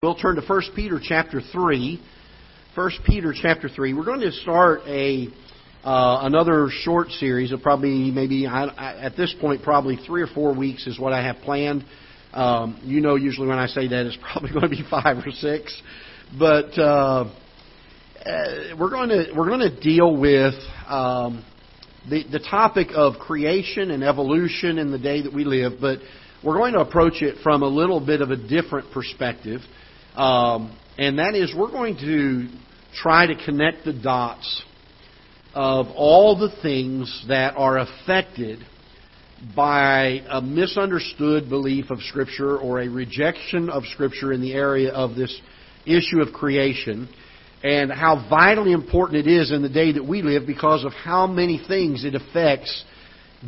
We'll turn to 1 Peter chapter 3. 1 Peter chapter 3. We're going to start a uh, another short series of probably maybe I, I, at this point probably three or four weeks is what I have planned. Um, you know, usually when I say that, it's probably going to be five or six. But uh, uh, we're going to we're going to deal with um, the the topic of creation and evolution in the day that we live, but we're going to approach it from a little bit of a different perspective. Um, and that is, we're going to try to connect the dots of all the things that are affected by a misunderstood belief of Scripture or a rejection of Scripture in the area of this issue of creation, and how vitally important it is in the day that we live because of how many things it affects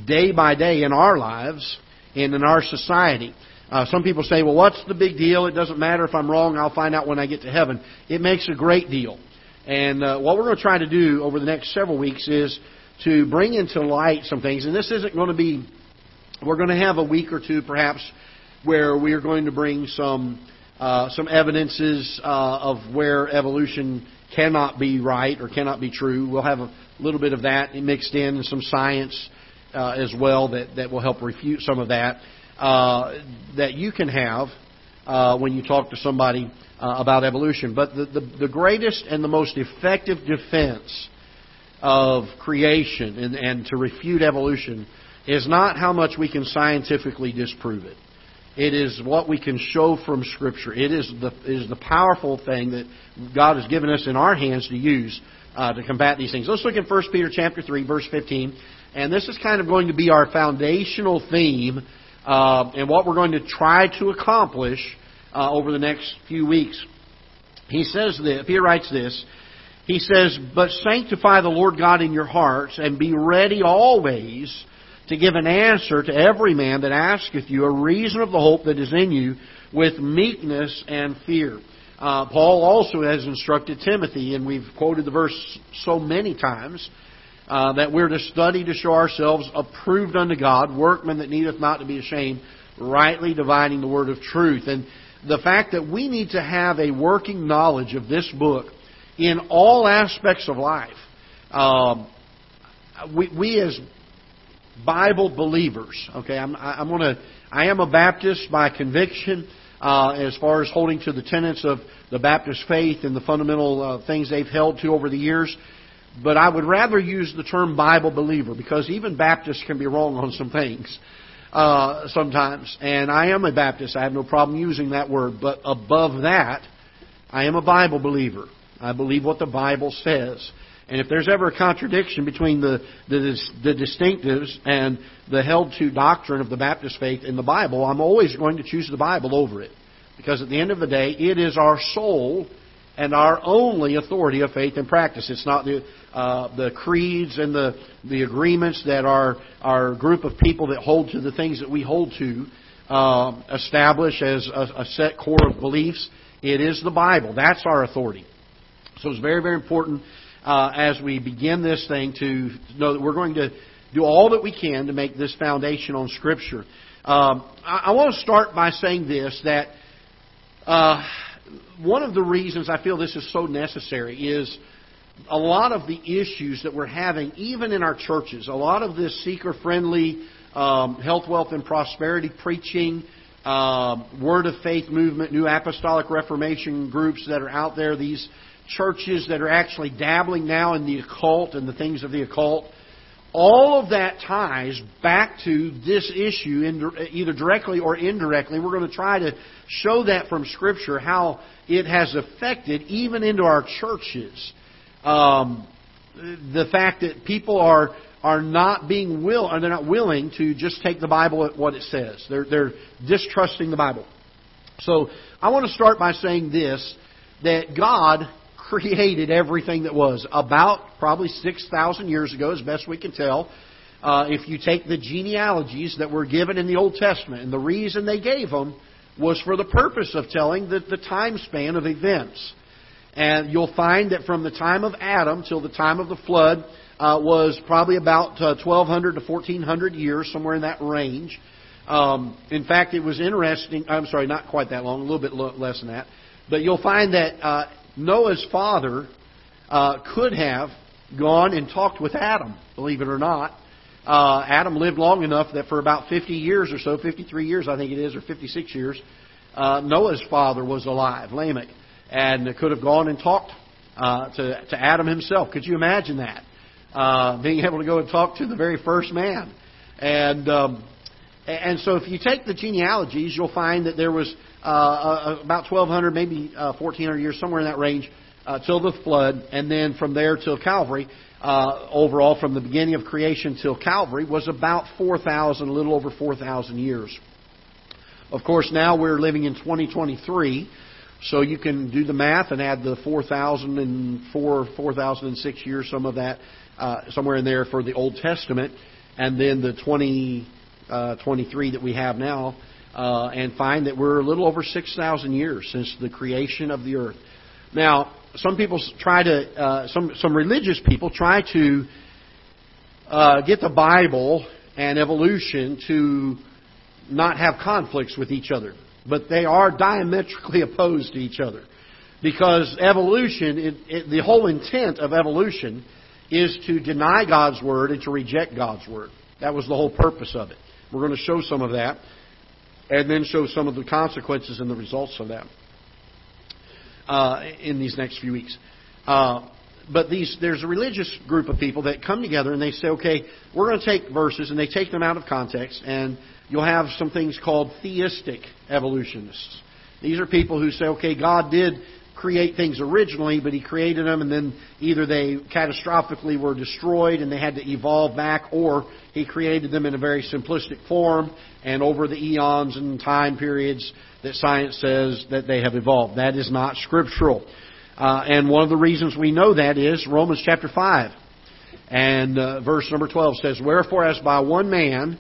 day by day in our lives and in our society. Uh, some people say, well, what's the big deal? It doesn't matter if I'm wrong. I'll find out when I get to heaven. It makes a great deal. And uh, what we're going to try to do over the next several weeks is to bring into light some things. And this isn't going to be, we're going to have a week or two perhaps where we are going to bring some, uh, some evidences uh, of where evolution cannot be right or cannot be true. We'll have a little bit of that mixed in and some science uh, as well that, that will help refute some of that uh, that you can have uh, when you talk to somebody uh, about evolution. But the, the, the, greatest and the most effective defense of creation and, and to refute evolution is not how much we can scientifically disprove it. It is what we can show from Scripture. It is the, it is the powerful thing that God has given us in our hands to use uh, to combat these things. Let's look at 1 Peter chapter 3, verse 15. And this is kind of going to be our foundational theme uh, and what we're going to try to accomplish uh, over the next few weeks. He says this, he writes this, he says, But sanctify the Lord God in your hearts, and be ready always to give an answer to every man that asketh you a reason of the hope that is in you with meekness and fear. Uh, Paul also has instructed Timothy, and we've quoted the verse so many times, uh, that we're to study to show ourselves approved unto God, workmen that needeth not to be ashamed, rightly dividing the word of truth. And the fact that we need to have a working knowledge of this book in all aspects of life. Um, we, we as Bible believers, okay, I'm, I'm to, I am a Baptist by conviction. Uh, as far as holding to the tenets of the Baptist faith and the fundamental uh, things they've held to over the years. But I would rather use the term Bible believer because even Baptists can be wrong on some things uh, sometimes. And I am a Baptist. I have no problem using that word. But above that, I am a Bible believer. I believe what the Bible says. And if there's ever a contradiction between the, the, the distinctives and the held to doctrine of the Baptist faith in the Bible, I'm always going to choose the Bible over it. Because at the end of the day, it is our sole and our only authority of faith and practice. It's not the uh, the creeds and the the agreements that our our group of people that hold to the things that we hold to uh, establish as a, a set core of beliefs. It is the Bible. That's our authority. So it's very very important uh, as we begin this thing to know that we're going to do all that we can to make this foundation on Scripture. Um, I, I, want to start by saying this that. Uh, one of the reasons I feel this is so necessary is a lot of the issues that we're having, even in our churches, a lot of this seeker friendly um, health, wealth, and prosperity preaching, uh, word of faith movement, new apostolic reformation groups that are out there, these churches that are actually dabbling now in the occult and the things of the occult. All of that ties back to this issue, either directly or indirectly. We're going to try to show that from Scripture how it has affected even into our churches. Um, the fact that people are are not being will or they're not willing to just take the Bible at what it says. They're they're distrusting the Bible. So I want to start by saying this that God created everything that was. About probably 6,000 years ago, as best we can tell, uh, if you take the genealogies that were given in the Old Testament, and the reason they gave them was for the purpose of telling the, the time span of events. And you'll find that from the time of Adam till the time of the flood uh, was probably about uh, 1,200 to 1,400 years, somewhere in that range. Um, in fact, it was interesting. I'm sorry, not quite that long, a little bit less than that. But you'll find that uh, Noah's father uh, could have gone and talked with Adam, believe it or not. Uh, Adam lived long enough that for about 50 years or so, 53 years I think it is, or 56 years, uh, Noah's father was alive, Lamech, and could have gone and talked uh, to, to Adam himself. Could you imagine that? Uh, being able to go and talk to the very first man. And, um, and so if you take the genealogies, you'll find that there was uh, uh about 1,200, maybe uh, 1,400 years, somewhere in that range, uh, till the flood, and then from there till Calvary. Uh, overall, from the beginning of creation till Calvary, was about 4,000, a little over 4,000 years. Of course, now we're living in 2023, so you can do the math and add the 4,004, 4,006 years, some of that, uh, somewhere in there for the Old Testament, and then the 2023 uh, that we have now, uh, and find that we're a little over 6,000 years since the creation of the earth. Now, some people try to, uh, some some religious people try to uh, get the Bible and evolution to not have conflicts with each other, but they are diametrically opposed to each other. Because evolution, it, it, the whole intent of evolution is to deny God's word and to reject God's word. That was the whole purpose of it. We're going to show some of that, and then show some of the consequences and the results of that uh, in these next few weeks. Uh, but these, there's a religious group of people that come together and they say, okay, we're going to take verses and they take them out of context, and you'll have some things called theistic evolutionists. These are people who say, okay, God did create things originally, but He created them, and then either they catastrophically were destroyed and they had to evolve back, or He created them in a very simplistic form, and over the eons and time periods that science says that they have evolved. That is not scriptural. Uh, and one of the reasons we know that is Romans chapter 5. And uh, verse number 12 says, Wherefore, as by one man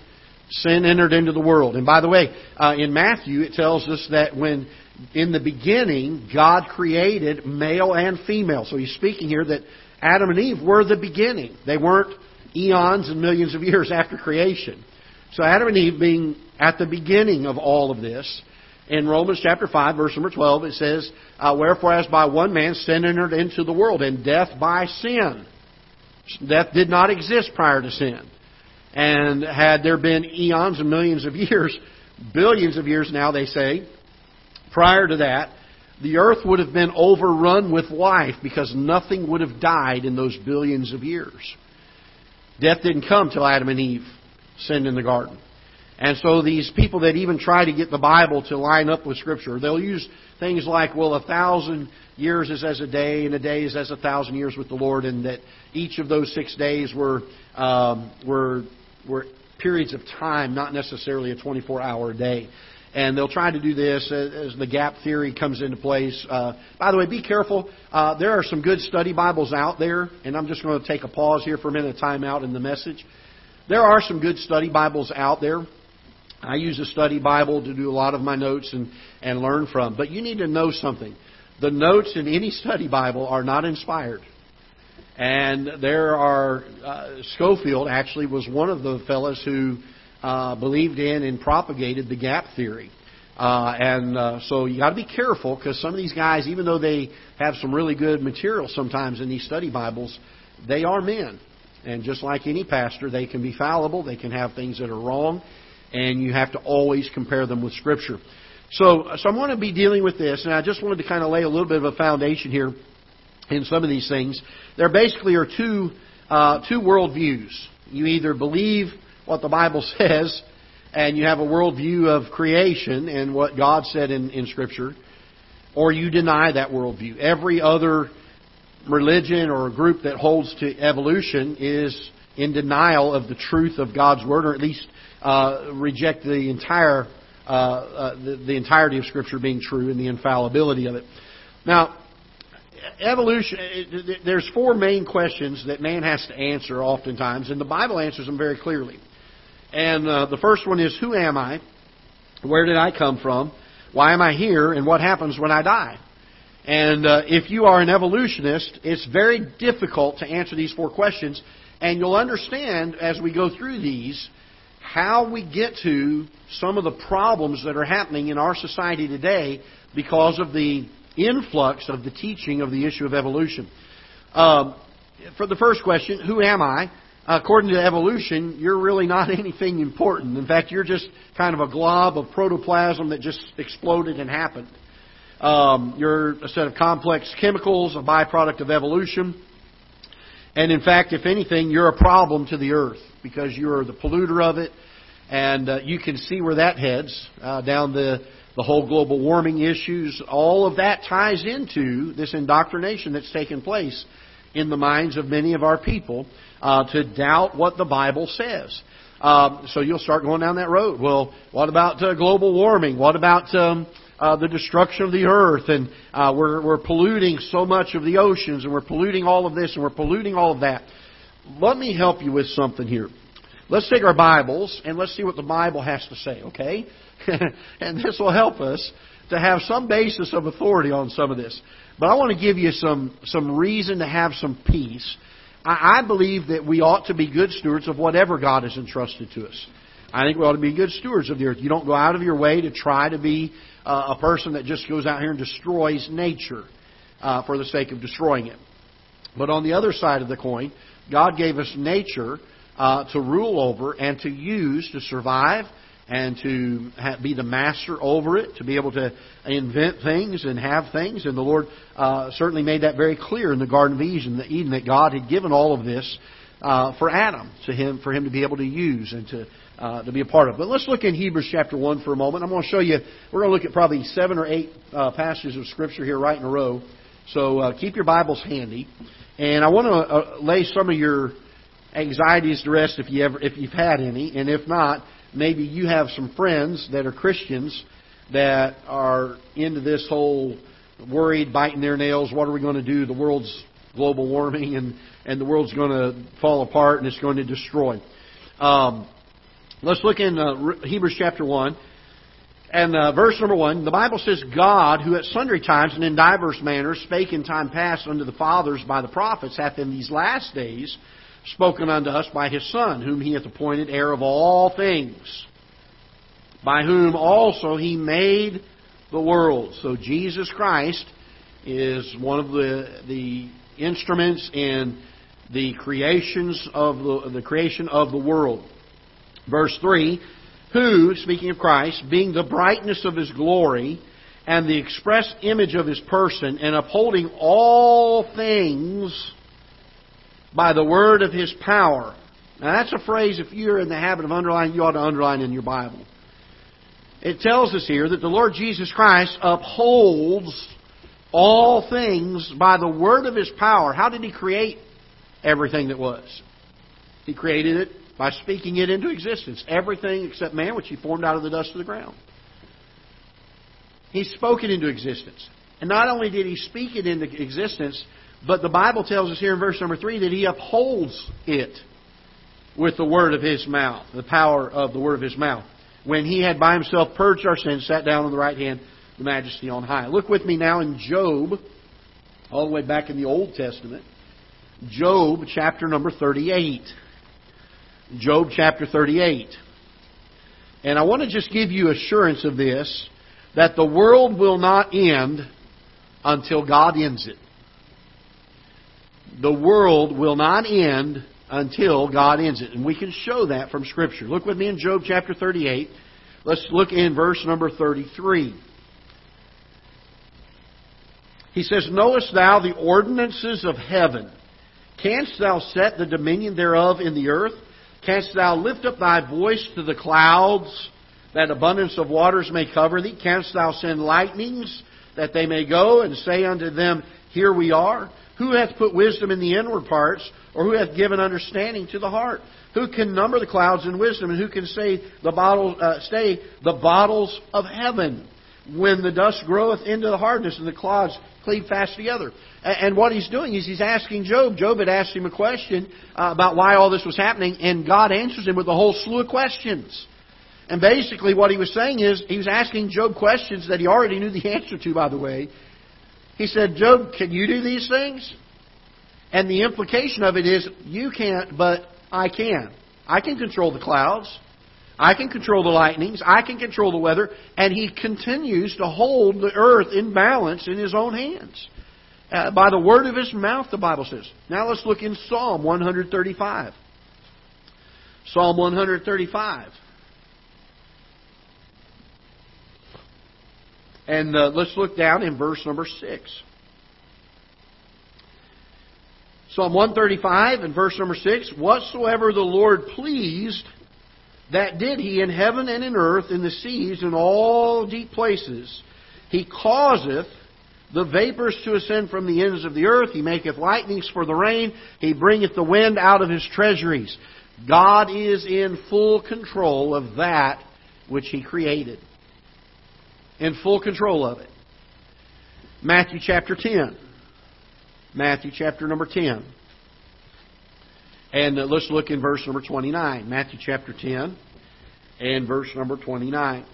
sin entered into the world. And by the way, uh, in Matthew, it tells us that when in the beginning, God created male and female. So he's speaking here that Adam and Eve were the beginning. They weren't eons and millions of years after creation. So Adam and Eve being at the beginning of all of this, in Romans chapter 5, verse number 12, it says, uh, Wherefore as by one man sin entered into the world, and death by sin. Death did not exist prior to sin. And had there been eons and millions of years, billions of years now, they say, prior to that, the earth would have been overrun with life because nothing would have died in those billions of years. Death didn't come till Adam and Eve sinned in the garden. And so these people that even try to get the Bible to line up with Scripture, they'll use things like, well, a thousand years is as a day, and a day is as a thousand years with the Lord, and that each of those six days were um, were were periods of time, not necessarily a 24-hour day. And they'll try to do this as the gap theory comes into place. Uh, by the way, be careful. Uh, there are some good study Bibles out there, and I'm just going to take a pause here for a minute, a time out in the message. There are some good study Bibles out there. I use a study Bible to do a lot of my notes and, and learn from. But you need to know something. The notes in any study Bible are not inspired. And there are, uh, Scofield actually was one of the fellows who uh, believed in and propagated the gap theory. Uh, and uh, so you got to be careful because some of these guys, even though they have some really good material sometimes in these study Bibles, they are men. And just like any pastor, they can be fallible. They can have things that are wrong and you have to always compare them with Scripture. So, so I'm going to be dealing with this, and I just wanted to kind of lay a little bit of a foundation here in some of these things. There basically are two uh, two worldviews. You either believe what the Bible says, and you have a worldview of creation and what God said in, in Scripture, or you deny that worldview. Every other religion or group that holds to evolution is in denial of the truth of God's Word, or at least uh, reject the entire uh, uh, the, the entirety of Scripture being true and the infallibility of it. Now, evolution. There's four main questions that man has to answer oftentimes, and the Bible answers them very clearly. And uh, the first one is, "Who am I? Where did I come from? Why am I here? And what happens when I die?" And uh, if you are an evolutionist, it's very difficult to answer these four questions, and you'll understand as we go through these how we get to some of the problems that are happening in our society today because of the influx of the teaching of the issue of evolution. Um, for the first question, who am I? According to evolution, you're really not anything important. In fact, you're just kind of a glob of protoplasm that just exploded and happened. Um, you're a set of complex chemicals, a byproduct of evolution. And in fact, if anything, you're a problem to the earth because you're the polluter of it. And uh, you can see where that heads uh, down the, the whole global warming issues. All of that ties into this indoctrination that's taken place in the minds of many of our people uh, to doubt what the Bible says. Um, so you'll start going down that road. Well, what about uh, global warming? What about um, uh, the destruction of the earth? And uh, we're, we're polluting so much of the oceans, and we're polluting all of this, and we're polluting all of that. Let me help you with something here. Let's take our Bibles and let's see what the Bible has to say, okay? and this will help us to have some basis of authority on some of this. But I want to give you some, some reason to have some peace. I, believe that we ought to be good stewards of whatever God has entrusted to us. I think we ought to be good stewards of the earth. You don't go out of your way to try to be uh, a person that just goes out here and destroys nature uh, for the sake of destroying it. But on the other side of the coin, God gave us nature uh, to rule over and to use to survive and to be the master over it, to be able to invent things and have things. And the Lord uh, certainly made that very clear in the Garden of Eden, Eden that God had given all of this uh, for Adam, to him, for him to be able to use and to uh, to be a part of. But let's look in Hebrews chapter one for a moment. I'm going to show you. We're going to look at probably seven or eight uh, passages of Scripture here right in a row. So uh, keep your Bibles handy, and I want to uh, lay some of your anxieties to rest if you ever if you've had any, and if not, maybe you have some friends that are Christians that are into this whole worried, biting their nails. What are we going to do? The world's global warming and, and the world's going to fall apart and it's going to destroy. Um, let's look in uh, Hebrews chapter 1. And uh, verse number 1, the Bible says, God, who at sundry times and in divers manners spake in time past unto the fathers by the prophets, hath in these last days spoken unto us by his Son, whom he hath appointed heir of all things, by whom also he made the world. So Jesus Christ is one of the, the instruments in the creations of the, the creation of the world. Verse 3, who, speaking of Christ, being the brightness of his glory and the express image of his person, and upholding all things by the word of his power. Now that's a phrase, if you're in the habit of underlining, you ought to underline in your Bible. It tells us here that the Lord Jesus Christ upholds all things by the word of his power. How did he create everything that was? He created it by speaking it into existence. Everything except man, which he formed out of the dust of the ground. He spoke it into existence. And not only did he speak it into existence, but the Bible tells us here in verse number 3 that he upholds it with the word of his mouth, the power of the word of his mouth. When he had by himself purged our sins, sat down on the right hand, the majesty on high. Look with me now in Job, all the way back in the Old Testament. Job chapter number 38. Job chapter 38. And I want to just give you assurance of this that the world will not end until God ends it the world will not end until God ends it. And we can show that from Scripture. Look with me in Job chapter 38. Let's look in verse number 33. He says, Knowest thou the ordinances of heaven? Canst thou set the dominion thereof in the earth? Canst thou lift up thy voice to the clouds, that abundance of waters may cover thee? Canst thou send lightnings, that they may go and say unto them, Here we are? Who hath put wisdom in the inward parts, or who hath given understanding to the heart? Who can number the clouds in wisdom, and who can say the bottle, uh, stay the bottles of heaven when the dust groweth into the hardness and the clouds cleave fast together? And what he's doing is he's asking Job. Job had asked him a question uh, about why all this was happening, and God answers him with a whole slew of questions. And basically, what he was saying is he was asking Job questions that he already knew the answer to, by the way. He said, Job, can you do these things? And the implication of it is, you can't, but I can. I can control the clouds. I can control the lightnings. I can control the weather. And He continues to hold the earth in balance in His own hands. Uh, by the word of His mouth, the Bible says. Now let's look in Psalm 135. Psalm 135. And uh, let's look down in verse number 6. Psalm 135 and verse number 6 Whatsoever the Lord pleased, that did he in heaven and in earth, in the seas, and all deep places. He causeth the vapors to ascend from the ends of the earth. He maketh lightnings for the rain. He bringeth the wind out of his treasuries. God is in full control of that which he created. In full control of it. Matthew chapter 10. Matthew chapter number 10. And uh, let's look in verse number 29. Matthew chapter 10 and verse number 29.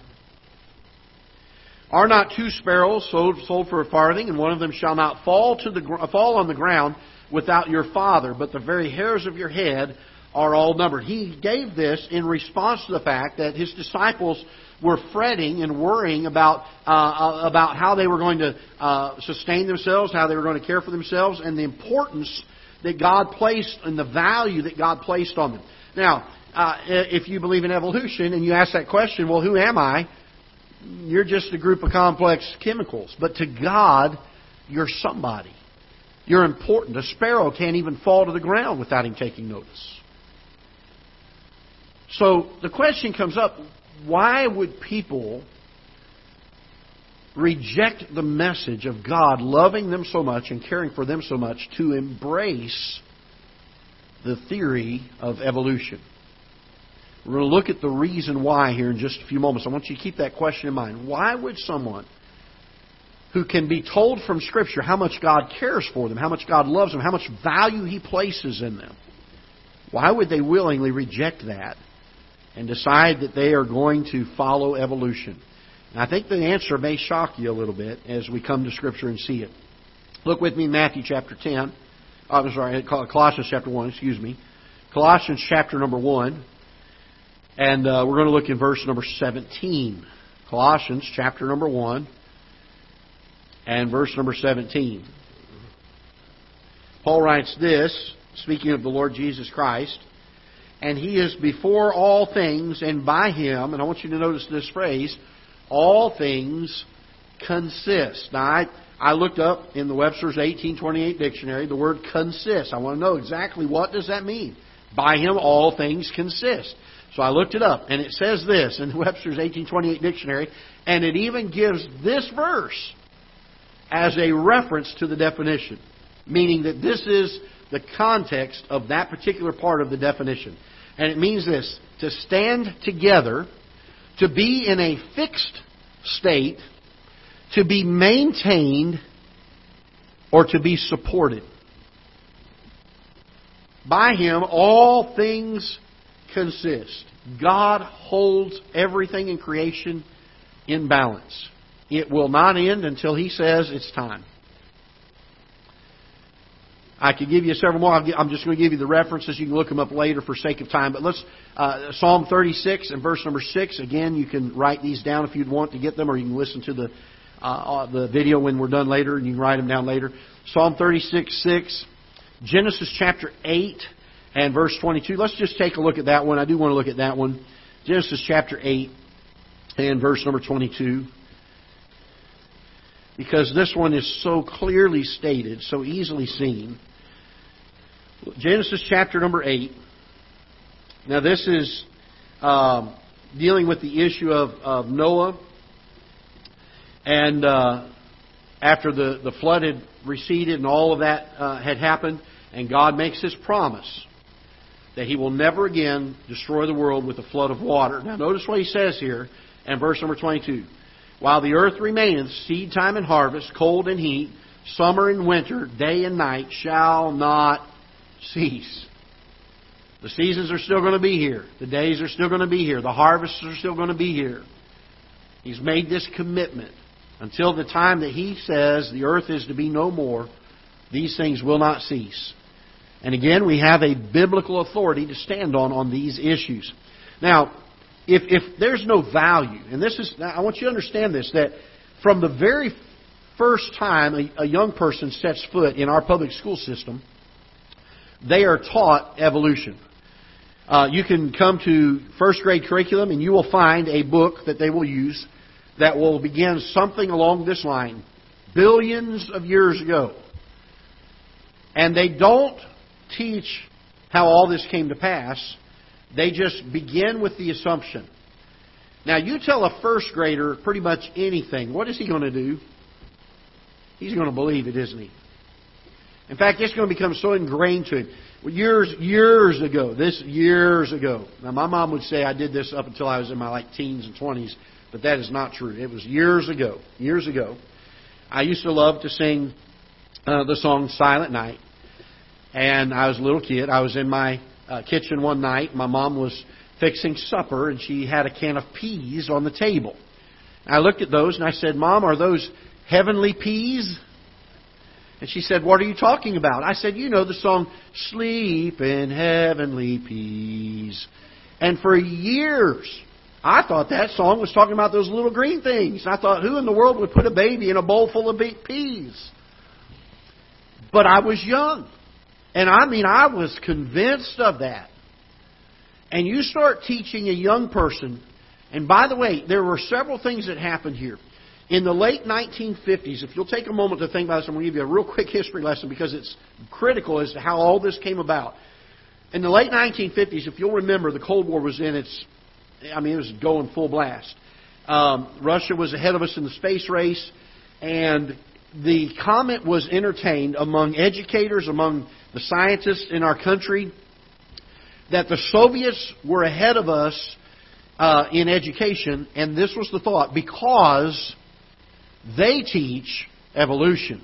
Are not two sparrows sold, sold for a farthing, and one of them shall not fall, to the, fall on the ground without your Father, but the very hairs of your head are all numbered. He gave this in response to the fact that his disciples were fretting and worrying about uh, uh, about how they were going to uh, sustain themselves, how they were going to care for themselves, and the importance that God placed and the value that God placed on them. Now, uh, if you believe in evolution and you ask that question, well, who am I? You're just a group of complex chemicals. But to God, you're somebody. You're important. A sparrow can't even fall to the ground without him taking notice. So the question comes up why would people reject the message of God loving them so much and caring for them so much to embrace the theory of evolution? We're going to look at the reason why here in just a few moments. I want you to keep that question in mind. Why would someone who can be told from Scripture how much God cares for them, how much God loves them, how much value He places in them, why would they willingly reject that and decide that they are going to follow evolution? And I think the answer may shock you a little bit as we come to Scripture and see it. Look with me Matthew chapter 10. Oh, I'm sorry, Colossians chapter 1, excuse me. Colossians chapter number 1. And uh, we're going to look in verse number 17. Colossians chapter number 1 and verse number 17. Paul writes this, speaking of the Lord Jesus Christ and he is before all things, and by him, and I want you to notice this phrase, all things consist. Now, I, I looked up in the Webster's 1828 dictionary the word consist. I want to know exactly what does that mean. By him, all things consist. So I looked it up, and it says this in the Webster's 1828 dictionary, and it even gives this verse as a reference to the definition, meaning that this is the context of that particular part of the definition. And it means this to stand together, to be in a fixed state, to be maintained, or to be supported. By Him, all things consist. God holds everything in creation in balance. It will not end until He says it's time. I could give you several more. I'm just going to give you the references. You can look them up later for sake of time. But let's uh, Psalm 36 and verse number six. Again, you can write these down if you'd want to get them, or you can listen to the uh, uh the video when we're done later, and you can write them down later. Psalm 36 6, Genesis chapter 8 and verse 22. Let's just take a look at that one. I do want to look at that one. Genesis chapter 8 and verse number 22 because this one is so clearly stated, so easily seen. Genesis chapter number 8. Now, this is um, dealing with the issue of, of Noah. And uh, after the, the flood had receded and all of that uh, had happened, and God makes his promise that he will never again destroy the world with a flood of water. Now, notice what he says here in verse number 22. While the earth remaineth, seed time and harvest, cold and heat, summer and winter, day and night shall not cease. The seasons are still going to be here. The days are still going to be here. The harvests are still going to be here. He's made this commitment. Until the time that He says the earth is to be no more, these things will not cease. And again, we have a biblical authority to stand on on these issues. Now, if, if there's no value, and this is, I want you to understand this, that from the very first time a, a young person sets foot in our public school system, they are taught evolution. Uh, you can come to first grade curriculum and you will find a book that they will use that will begin something along this line billions of years ago. And they don't teach how all this came to pass. They just begin with the assumption. Now, you tell a first grader pretty much anything. What is he going to do? He's going to believe it, isn't he? In fact, it's going to become so ingrained to him. Years, years ago, this years ago. Now, my mom would say I did this up until I was in my like teens and twenties, but that is not true. It was years ago. Years ago, I used to love to sing uh, the song "Silent Night," and I was a little kid. I was in my uh, kitchen one night. My mom was fixing supper, and she had a can of peas on the table. I looked at those and I said, "Mom, are those heavenly peas?" And she said, What are you talking about? I said, You know the song, Sleep in Heavenly Peas. And for years, I thought that song was talking about those little green things. I thought, Who in the world would put a baby in a bowl full of peas? But I was young. And I mean, I was convinced of that. And you start teaching a young person, and by the way, there were several things that happened here. In the late 1950s, if you'll take a moment to think about this, I'm going to give you a real quick history lesson because it's critical as to how all this came about. In the late 1950s, if you'll remember, the Cold War was in its, I mean, it was going full blast. Um, Russia was ahead of us in the space race, and the comment was entertained among educators, among the scientists in our country, that the Soviets were ahead of us uh, in education, and this was the thought because they teach evolution.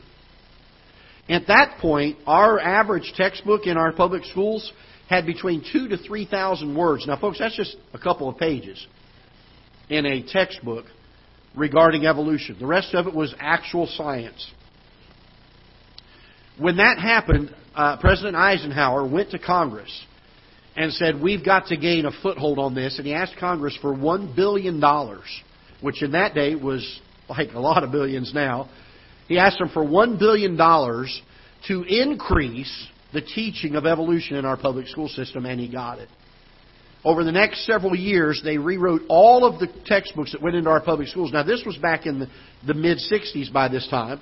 At that point, our average textbook in our public schools had between two to three thousand words. Now, folks, that's just a couple of pages in a textbook regarding evolution. The rest of it was actual science. When that happened, uh, President Eisenhower went to Congress and said, We've got to gain a foothold on this. And he asked Congress for $1 billion, which in that day was like a lot of billions now. He asked them for $1 billion to increase the teaching of evolution in our public school system, and he got it. Over the next several years, they rewrote all of the textbooks that went into our public schools. Now, this was back in the, the mid 60s by this time.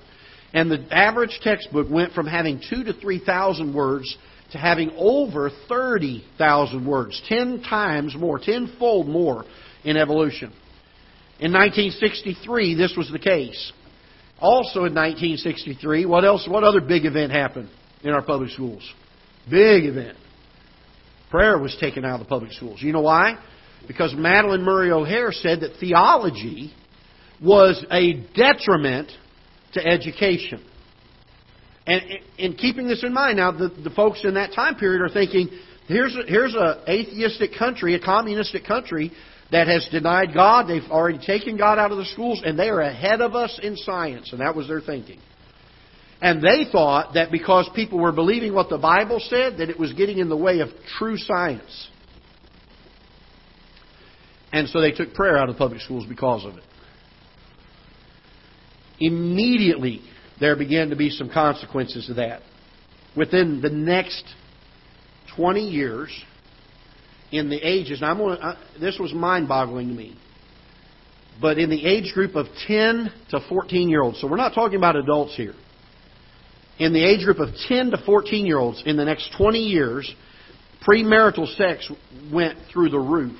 And the average textbook went from having two to 3,000 words to having over 30,000 words. Ten times more, tenfold more in evolution. In 1963, this was the case. Also in 1963, what else? What other big event happened in our public schools? Big event. Prayer was taken out of the public schools. You know why? Because Madalyn Murray O'Hair said that theology was a detriment to education. And in keeping this in mind, now the, the folks in that time period are thinking, here's a, here's a atheistic country, a communistic country that has denied God. They've already taken God out of the schools, and they are ahead of us in science. And that was their thinking. And they thought that because people were believing what the Bible said, that it was getting in the way of true science. And so they took prayer out of public schools because of it. Immediately, there began to be some consequences of that. Within the next 20 years, in the ages, I'm gonna, I, this was mind boggling to me, but in the age group of 10 to 14 year olds, so we're not talking about adults here. In the age group of 10 to 14 year olds, in the next 20 years, premarital sex went through the roof.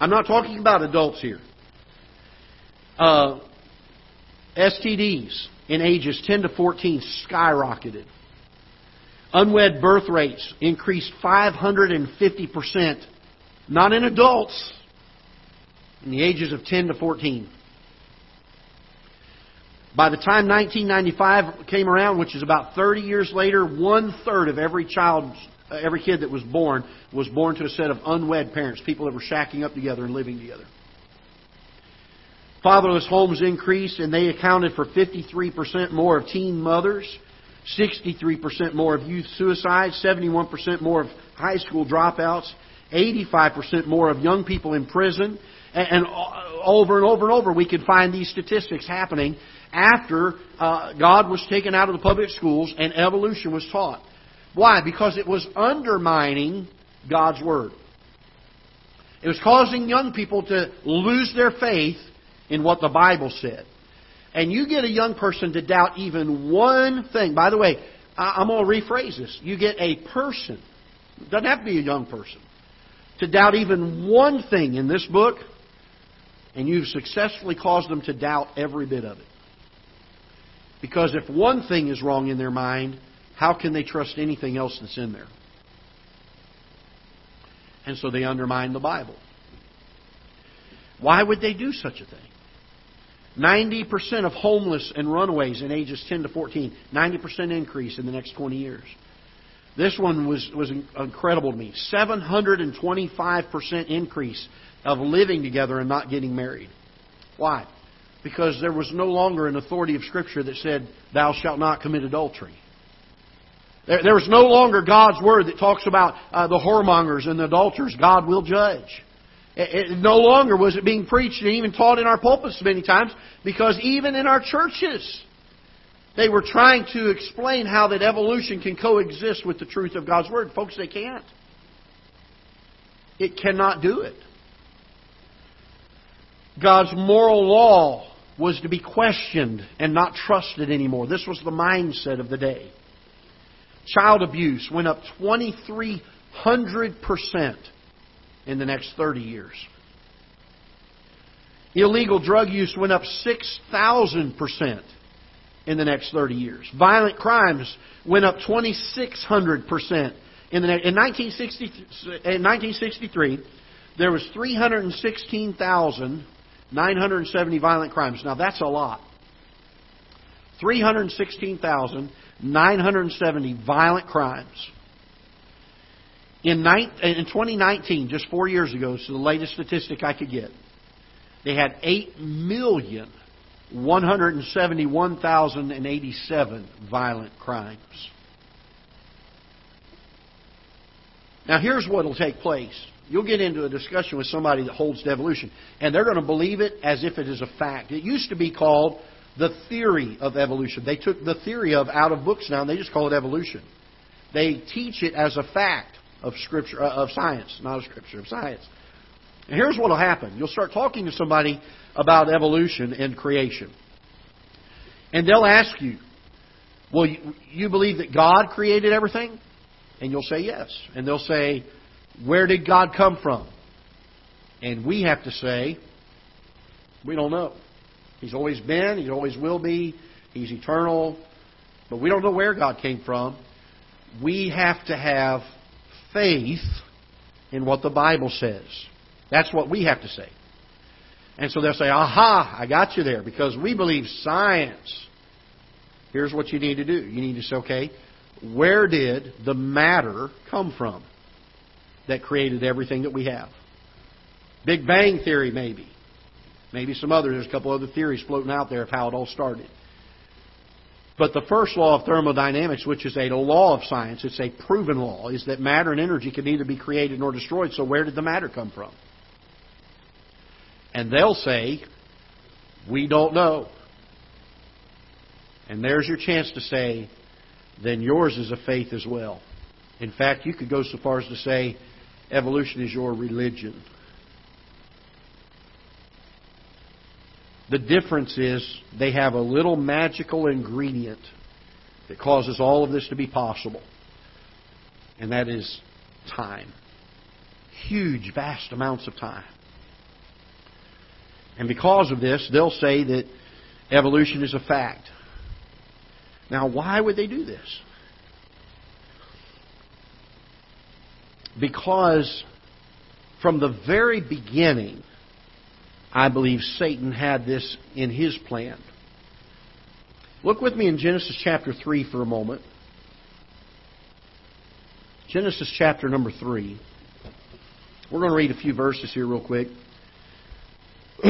I'm not talking about adults here. Uh, STDs in ages 10 to 14 skyrocketed. Unwed birth rates increased 550%, not in adults, in the ages of 10 to 14. By the time 1995 came around, which is about 30 years later, one third of every child, uh, every kid that was born, was born to a set of unwed parents, people that were shacking up together and living together. Fatherless homes increased, and they accounted for 53% more of teen mothers 63% more of youth suicides, 71% more of high school dropouts, 85% more of young people in prison. And, uh, over and over and over, we could find these statistics happening after uh, God was taken out of the public schools and evolution was taught. Why? Because it was undermining God's Word. It was causing young people to lose their faith in what the Bible said. And you get a young person to doubt even one thing. By the way, I'm going to rephrase this. You get a person, doesn't have to be a young person, to doubt even one thing in this book, and you've successfully caused them to doubt every bit of it. Because if one thing is wrong in their mind, how can they trust anything else that's in there? And so they undermine the Bible. Why would they do such a thing? 90% of homeless and runaways in ages 10 to 14, 90% increase in the next 20 years. This one was, was incredible to me. 725% increase of living together and not getting married. Why? Because there was no longer an authority of Scripture that said, Thou shalt not commit adultery. There, there was no longer God's Word that talks about uh, the whoremongers and the adulterers. God will judge. It, it, no longer was it being preached and even taught in our pulpits many times because even in our churches, they were trying to explain how that evolution can coexist with the truth of God's Word. Folks, they can't. It cannot do it. God's moral law was to be questioned and not trusted anymore. This was the mindset of the day. Child abuse went up 2,300% in the next 30 years. Illegal drug use went up 6,000% in the next 30 years. Violent crimes went up 2,600% in the next, in 1960, in 1963 there was 316,970 violent crimes. Now that's a lot. 316,970 violent crimes. In, in 2019, just four years ago, so the latest statistic I could get, they had 8,171,087 violent crimes. Now, here's what will take place. You'll get into a discussion with somebody that holds to evolution, and they're going to believe it as if it is a fact. It used to be called the theory of evolution. They took the theory of out of books now and they just call it evolution. They teach it as a fact of scripture uh, of science, not a scripture of science. And here's what will happen. You'll start talking to somebody about evolution and creation. And they'll ask you, Well, you believe that God created everything? And you'll say yes. And they'll say, Where did God come from? And we have to say, We don't know. He's always been, He always will be, He's eternal, but we don't know where God came from. We have to have faith in what the Bible says. That's what we have to say. And so they'll say, Aha, I got you there, because we believe science. Here's what you need to do. You need to say, okay, where did the matter come from that created everything that we have? Big Bang Theory, maybe. Maybe some others. There's a couple other theories floating out there of how it all started. But the first law of thermodynamics, which is a law of science, it's a proven law, is that matter and energy can neither be created nor destroyed. So where did the matter come from? And they'll say, we don't know. And there's your chance to say, then yours is a faith as well. In fact, you could go so far as to say, evolution is your religion. The difference is they have a little magical ingredient that causes all of this to be possible. And that is time. Huge, vast amounts of time. And because of this, they'll say that evolution is a fact. Now, why would they do this? Because from the very beginning, I believe Satan had this in his plan. Look with me in Genesis chapter 3 for a moment. Genesis chapter number 3. We're going to read a few verses here, real quick.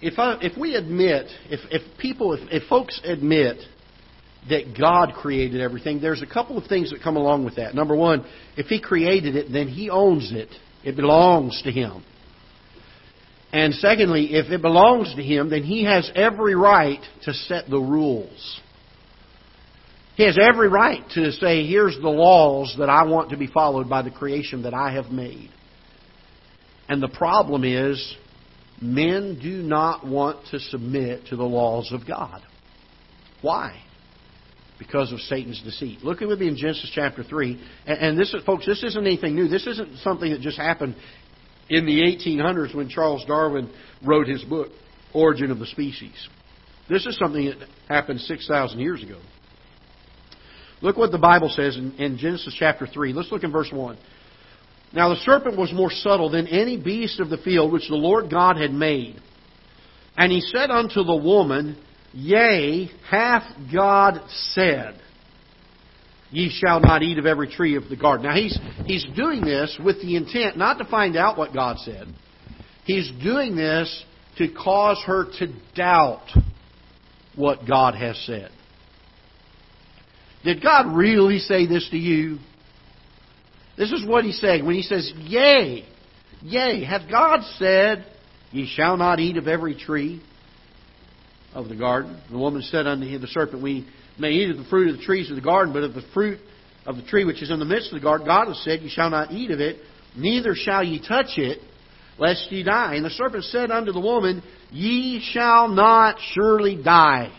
if, I, if we admit, if, if people, if, if folks admit that God created everything, there's a couple of things that come along with that. Number one, if He created it, then He owns it. It belongs to Him. And secondly, if it belongs to Him, then He has every right to set the rules. He has every right to say, here's the laws that I want to be followed by the creation that I have made. And the problem is, men do not want to submit to the laws of God. Why? Because of Satan's deceit. Look with me in Genesis chapter 3. And this, folks, this isn't anything new. This isn't something that just happened in the 1800s when Charles Darwin wrote his book, Origin of the Species. This is something that happened 6,000 years ago. Look what the Bible says in, in Genesis chapter 3. Let's look in verse 1. Now the serpent was more subtle than any beast of the field which the Lord God had made. And he said unto the woman, Yea, hath God said, Ye shall not eat of every tree of the garden. Now he's, he's doing this with the intent not to find out what God said. He's doing this to cause her to doubt what God has said. Did God really say this to you? This is what he's saying when he says, Yea, yea, hath God said, Ye shall not eat of every tree of the garden? The woman said unto him, the serpent, We may eat of the fruit of the trees of the garden, but of the fruit of the tree which is in the midst of the garden, God has said, Ye shall not eat of it, neither shall ye touch it, lest ye die. And the serpent said unto the woman, Ye shall not surely die.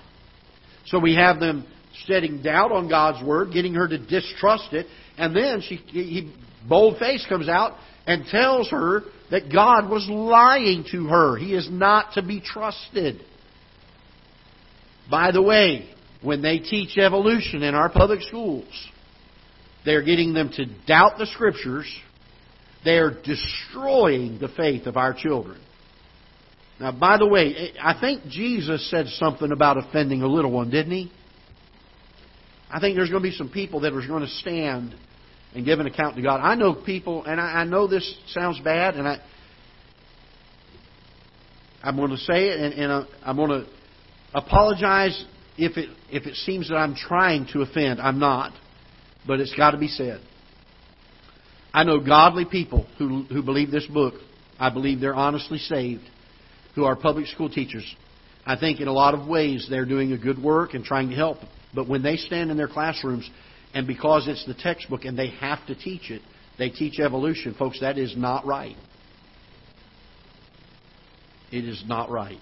So we have them setting doubt on God's word, getting her to distrust it, and then she, he, bold face comes out and tells her that God was lying to her. He is not to be trusted. By the way, when they teach evolution in our public schools, they're getting them to doubt the scriptures. They are destroying the faith of our children. Now, by the way, eh, I think Jesus said something about offending a little one, didn't he? I think there's going to be some people that are going to stand and give an account to God. I know people, and I, I know this sounds bad, and I, I'm going to say it, and, and uh, I'm going to apologize if it if it seems that I'm trying to offend. I'm not, but it's got to be said. I know godly people who who believe this book. I believe they're honestly saved, who are public school teachers. I think in a lot of ways they're doing a good work and trying to help. But when they stand in their classrooms and because it's the textbook and they have to teach it, they teach evolution. Folks, that is not right. It is not right.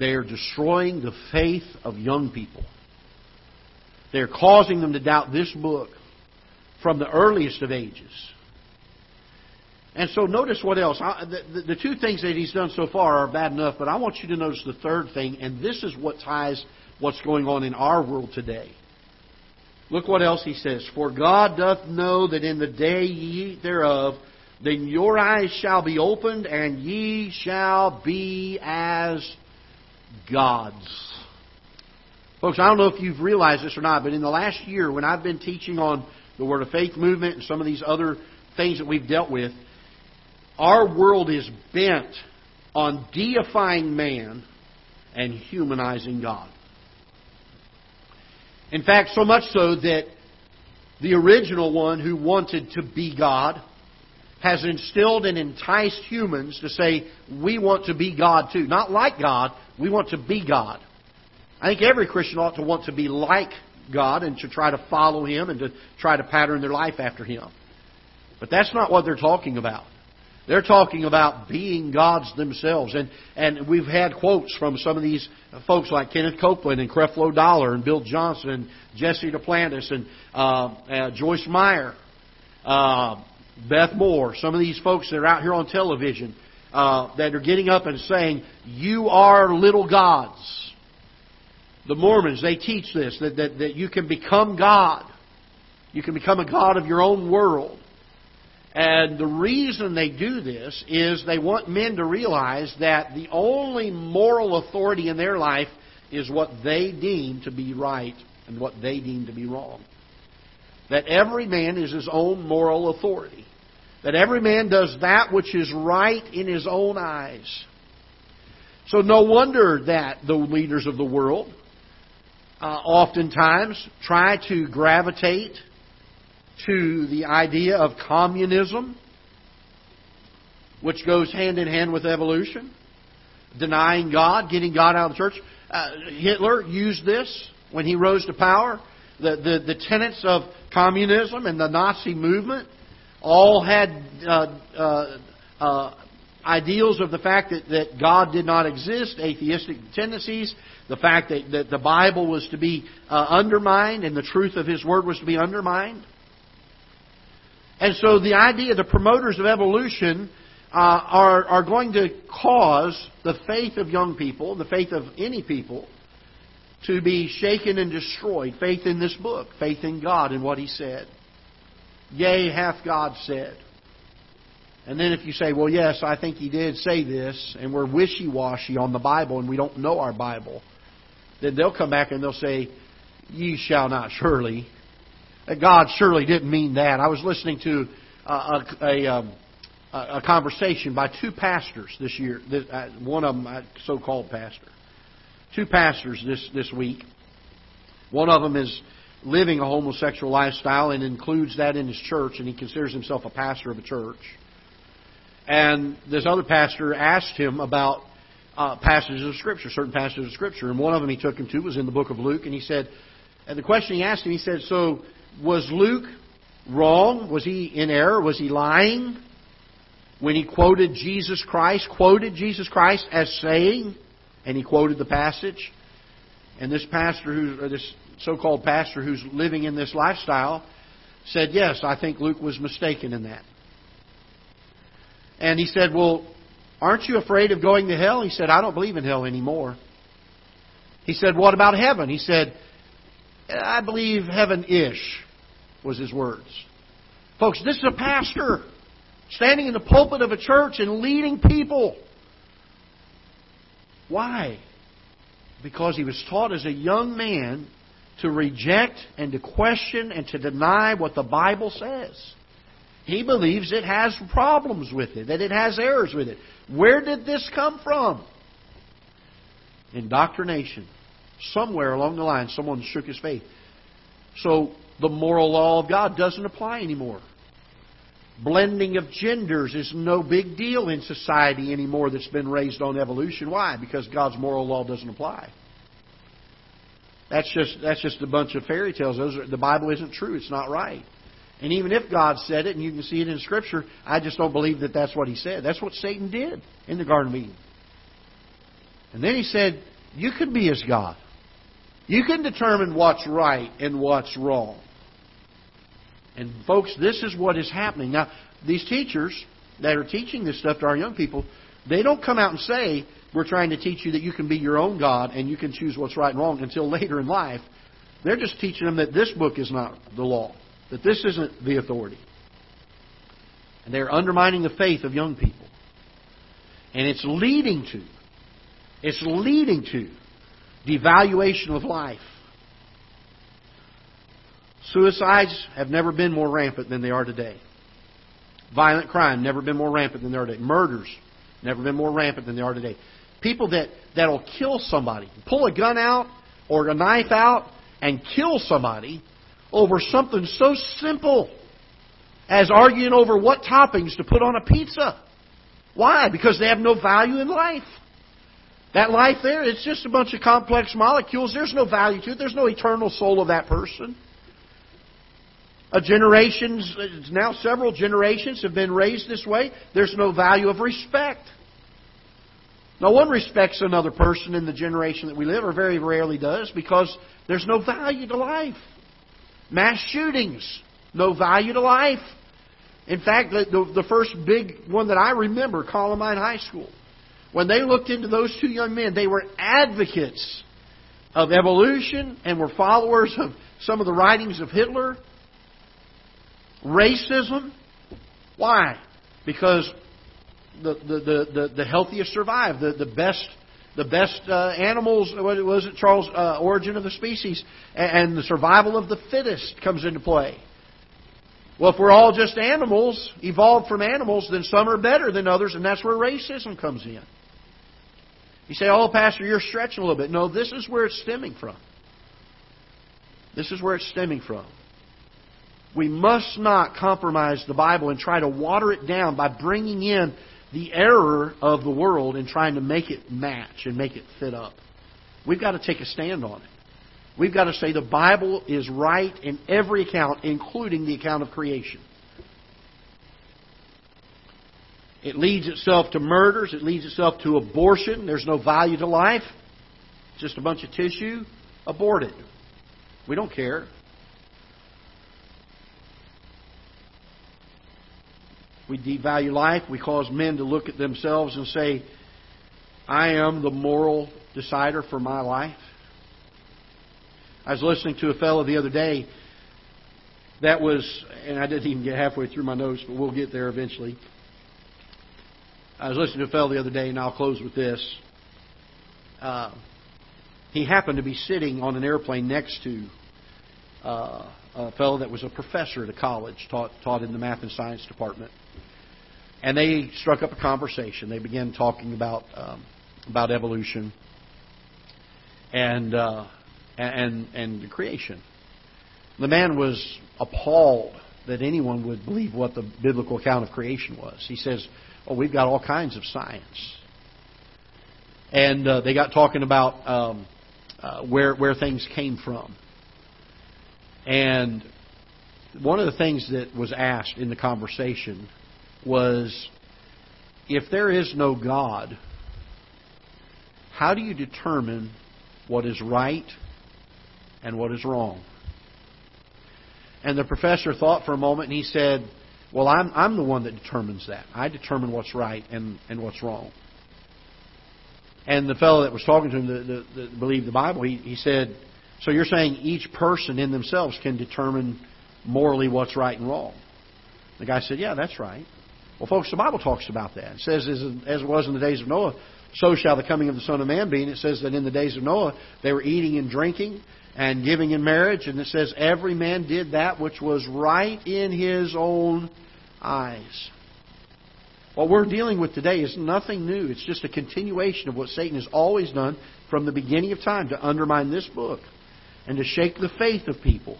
They are destroying the faith of young people. They're causing them to doubt this book from the earliest of ages. And so notice what else. I, the, the, two things that he's done so far are bad enough, but I want you to notice the third thing, and this is what ties what's going on in our world today. Look what else he says. For God doth know that in the day ye eat thereof, then your eyes shall be opened, and ye shall be as gods. Folks, I don't know if you've realized this or not, but in the last year, when I've been teaching on the Word of Faith movement and some of these other things that we've dealt with, our world is bent on deifying man and humanizing God. In fact, so much so that the original one who wanted to be God has instilled and enticed humans to say, we want to be God too. Not like God, we want to be God. I think every Christian ought to want to be like God and to try to follow Him and to try to pattern their life after Him. But that's not what they're talking about. They're talking about being gods themselves. And, and we've had quotes from some of these folks like Kenneth Copeland and Creflo Dollar and Bill Johnson and Jesse Duplantis and uh, uh, Joyce Meyer, uh, Beth Moore, some of these folks that are out here on television uh, that are getting up and saying, You are little gods. The Mormons, they teach this, that, that, that you can become God. You can become a God of your own world. And the reason they do this is they want men to realize that the only moral authority in their life is what they deem to be right and what they deem to be wrong. That every man is his own moral authority. That every man does that which is right in his own eyes. So no wonder that the leaders of the world uh, oftentimes try to gravitate to the idea of communism, which goes hand in hand with evolution, denying God, getting God out of the church. Uh, Hitler used this when he rose to power. The, the, the tenets of communism and the Nazi movement all had uh, uh, uh, ideals of the fact that, that God did not exist, atheistic tendencies, the fact that, that the Bible was to be uh, undermined and the truth of His Word was to be undermined. And so the idea, the promoters of evolution uh, are, are going to cause the faith of young people, the faith of any people, to be shaken and destroyed. Faith in this book, faith in God and what He said. Yea, hath God said. And then if you say, well, yes, I think He did say this, and we're wishy washy on the Bible and we don't know our Bible, then they'll come back and they'll say, Ye shall not surely. God surely didn't mean that. I was listening to a, a, a, um, a conversation by two pastors this year. Uh, one of them, a so-called pastor. Two pastors this this week. One of them is living a homosexual lifestyle and includes that in his church, and he considers himself a pastor of a church. And this other pastor asked him about uh, passages of Scripture, certain passages of Scripture, and one of them he took him to was in the book of Luke, and he said, and the question he asked him, he said, so was Luke wrong? Was he in error? Was he lying? when he quoted Jesus Christ, quoted Jesus Christ as saying, and he quoted the passage. And this pastor, who, or this so-called pastor who's living in this lifestyle, said, "Yes, I think Luke was mistaken in that." And he said, "Well, aren't you afraid of going to hell?" He said, "I don't believe in hell anymore." He said, "What about heaven?" He said, "I believe heaven-ish," was his words. Folks, this is a pastor standing in the pulpit of a church and leading people. Why? Because he was taught as a young man to reject and to question and to deny what the Bible says. He believes it has problems with it, that it has errors with it. Where did this come from? Indoctrination. Somewhere along the line, someone shook his faith. So the moral law of God doesn't apply anymore blending of genders is no big deal in society anymore that's been raised on evolution. Why? Because God's moral law doesn't apply. That's just that's just a bunch of fairy tales. Those are, the Bible isn't true. It's not right. And even if God said it, and you can see it in Scripture, I just don't believe that that's what He said. That's what Satan did in the Garden of Eden. And then He said, "You can be as God. You can determine what's right and what's wrong." And folks, this is what is happening. Now, these teachers that are teaching this stuff to our young people, they don't come out and say, we're trying to teach you that you can be your own God and you can choose what's right and wrong until later in life. They're just teaching them that this book is not the law, that this isn't the authority. And they're undermining the faith of young people. And it's leading to, it's leading to devaluation of life. Suicides have never been more rampant than they are today. Violent crime never been more rampant than they are today. Murders never been more rampant than they are today. People that that'll kill somebody, pull a gun out or a knife out and kill somebody over something so simple as arguing over what toppings to put on a pizza. Why? Because they have no value in life. That life there, it's just a bunch of complex molecules. There's no value to it. There's no eternal soul of that person. A generations, now several generations have been raised this way. There's no value of respect. No one respects another person in the generation that we live, or very rarely does, because there's no value to life. Mass shootings, no value to life. In fact, the, the, the first big one that I remember, Columbine High School, when they looked into those two young men, they were advocates of evolution and were followers of some of the writings of Hitler Racism. Why? Because the, the, the, the, healthiest survive. The, the best the best uh, animals what was it Charles uh, origin of the species and, and the survival of the fittest comes into play. Well, if we're all just animals, evolved from animals, then some are better than others, and that's where racism comes in. You say, "Oh, Pastor, you're stretching a little bit." No, this is where it's stemming from. This is where it's stemming from. We must not compromise the Bible and try to water it down by bringing in the error of the world in trying to make it match and make it fit up. We've got to take a stand on it. We've got to say the Bible is right in every account, including the account of creation. It leads itself to murders. It leads itself to abortion. There's no value to life. Just a bunch of tissue. Abort it. We don't care. We devalue life. We cause men to look at themselves and say, I am the moral decider for my life. I was listening to a fellow the other day that was, and I didn't even get halfway through my notes, but we'll get there eventually. I was listening to a fellow the other day, and I'll close with this. Uh, he happened to be sitting on an airplane next to uh, a fellow that was a professor at a college, taught taught in the math and science department. And they struck up a conversation. They began talking about um, about evolution and uh, and and the creation. The man was appalled that anyone would believe what the biblical account of creation was. He says, "Oh, we've got all kinds of science." And uh, they got talking about um, uh, where where things came from. And one of the things that was asked in the conversation was if there is no God, how do you determine what is right and what is wrong? And the professor thought for a moment and he said, Well, I'm, I'm the one that determines that. I determine what's right and, and what's wrong. And the fellow that was talking to him that, believed the Bible, he, he said, So you're saying each person in themselves can determine morally what's right and wrong? The guy said, Yeah, that's right. Well, folks, the Bible talks about that. It says, as it was in the days of Noah, so shall the coming of the Son of Man be. And it says that in the days of Noah, they were eating and drinking and giving in marriage. And it says, every man did that which was right in his own eyes. What we're dealing with today is nothing new. It's just a continuation of what Satan has always done from the beginning of time to undermine this book and to shake the faith of people.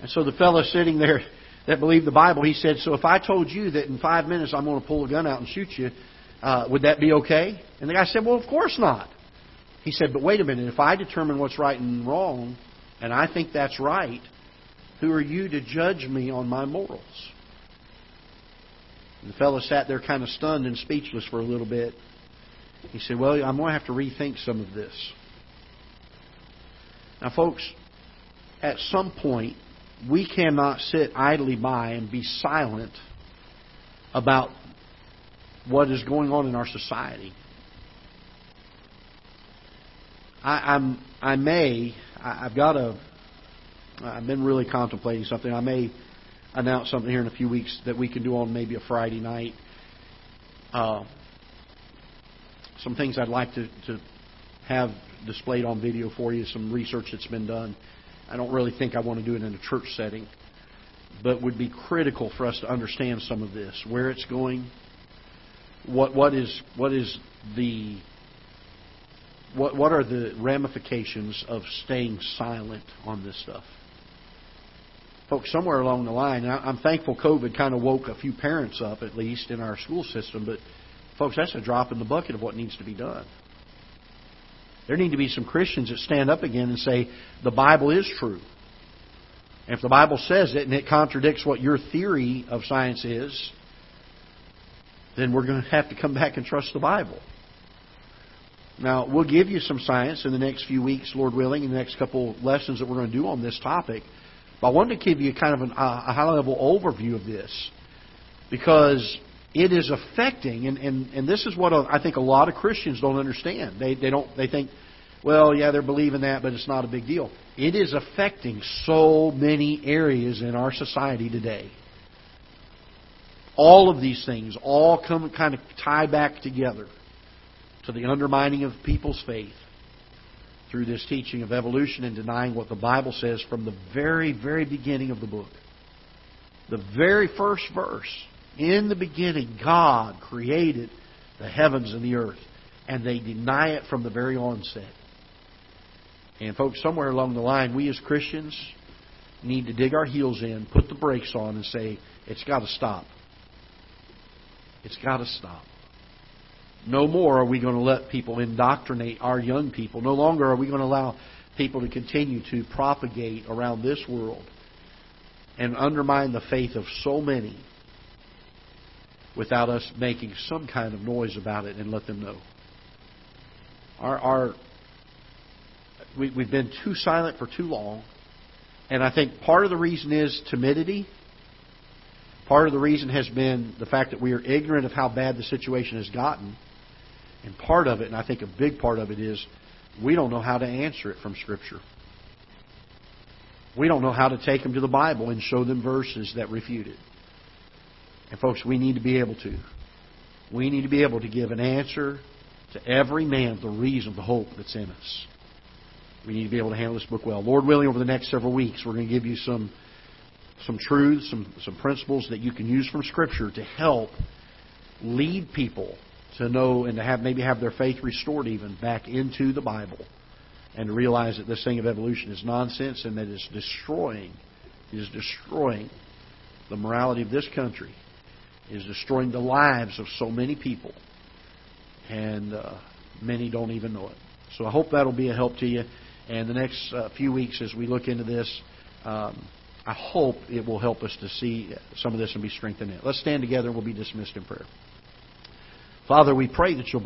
And so the fellow sitting there that believed the Bible, he said, So if I told you that in five minutes I'm going to pull a gun out and shoot you, uh, would that be okay? And the guy said, Well, of course not. He said, But wait a minute, if I determine what's right and wrong, and I think that's right, who are you to judge me on my morals? And the fellow sat there kind of stunned and speechless for a little bit. He said, Well, I'm going to have to rethink some of this. Now, folks, at some point, we cannot sit idly by and be silent about what is going on in our society. I, I'm, I may, I, I've got a, I've been really contemplating something. I may announce something here in a few weeks that we can do on maybe a Friday night. Uh, some things I'd like to, to have displayed on video for you, some research that's been done. I don't really think I want to do it in a church setting, but would be critical for us to understand some of this, where it's going, what what is what is the what what are the ramifications of staying silent on this stuff. Folks, somewhere along the line, I'm thankful COVID kind of woke a few parents up, at least in our school system. But, folks, that's a drop in the bucket of what needs to be done. There need to be some Christians that stand up again and say, the Bible is true. And if the Bible says it and it contradicts what your theory of science is, then we're going to have to come back and trust the Bible. Now, we'll give you some science in the next few weeks, Lord willing, in the next couple lessons that we're going to do on this topic. But I wanted to give you kind of an, a high level overview of this because it is affecting, and, and, and this is what I think a lot of Christians don't understand. They, they, don't, they think, well, yeah, they're believing that, but it's not a big deal. It is affecting so many areas in our society today. All of these things all come kind of tie back together to the undermining of people's faith through this teaching of evolution and denying what the Bible says from the very, very beginning of the book. The very first verse in the beginning, God created the heavens and the earth, and they deny it from the very onset. And, folks, somewhere along the line, we as Christians need to dig our heels in, put the brakes on, and say, it's got to stop. It's got to stop. No more are we going to let people indoctrinate our young people. No longer are we going to allow people to continue to propagate around this world and undermine the faith of so many without us making some kind of noise about it and let them know. Our, our we, we've been too silent for too long, and I think part of the reason is timidity. Part of the reason has been the fact that we are ignorant of how bad the situation has gotten. And part of it, and I think a big part of it, is we don't know how to answer it from Scripture. We don't know how to take them to the Bible and show them verses that refute it. And, folks, we need to be able to. We need to be able to give an answer to every man the reason, the hope that's in us. We need to be able to handle this book well. Lord willing, over the next several weeks, we're going to give you some some truths, some some principles that you can use from Scripture to help lead people to know and to have maybe have their faith restored even back into the Bible and to realize that this thing of evolution is nonsense and that it's destroying it is destroying the morality of this country is destroying the lives of so many people and uh, many don't even know it so I hope that'll be a help to you and the next uh, few weeks as we look into this um, I hope it will help us to see some of this and be strengthened in it. Let's stand together and we'll be dismissed in prayer. Father, we pray that you'll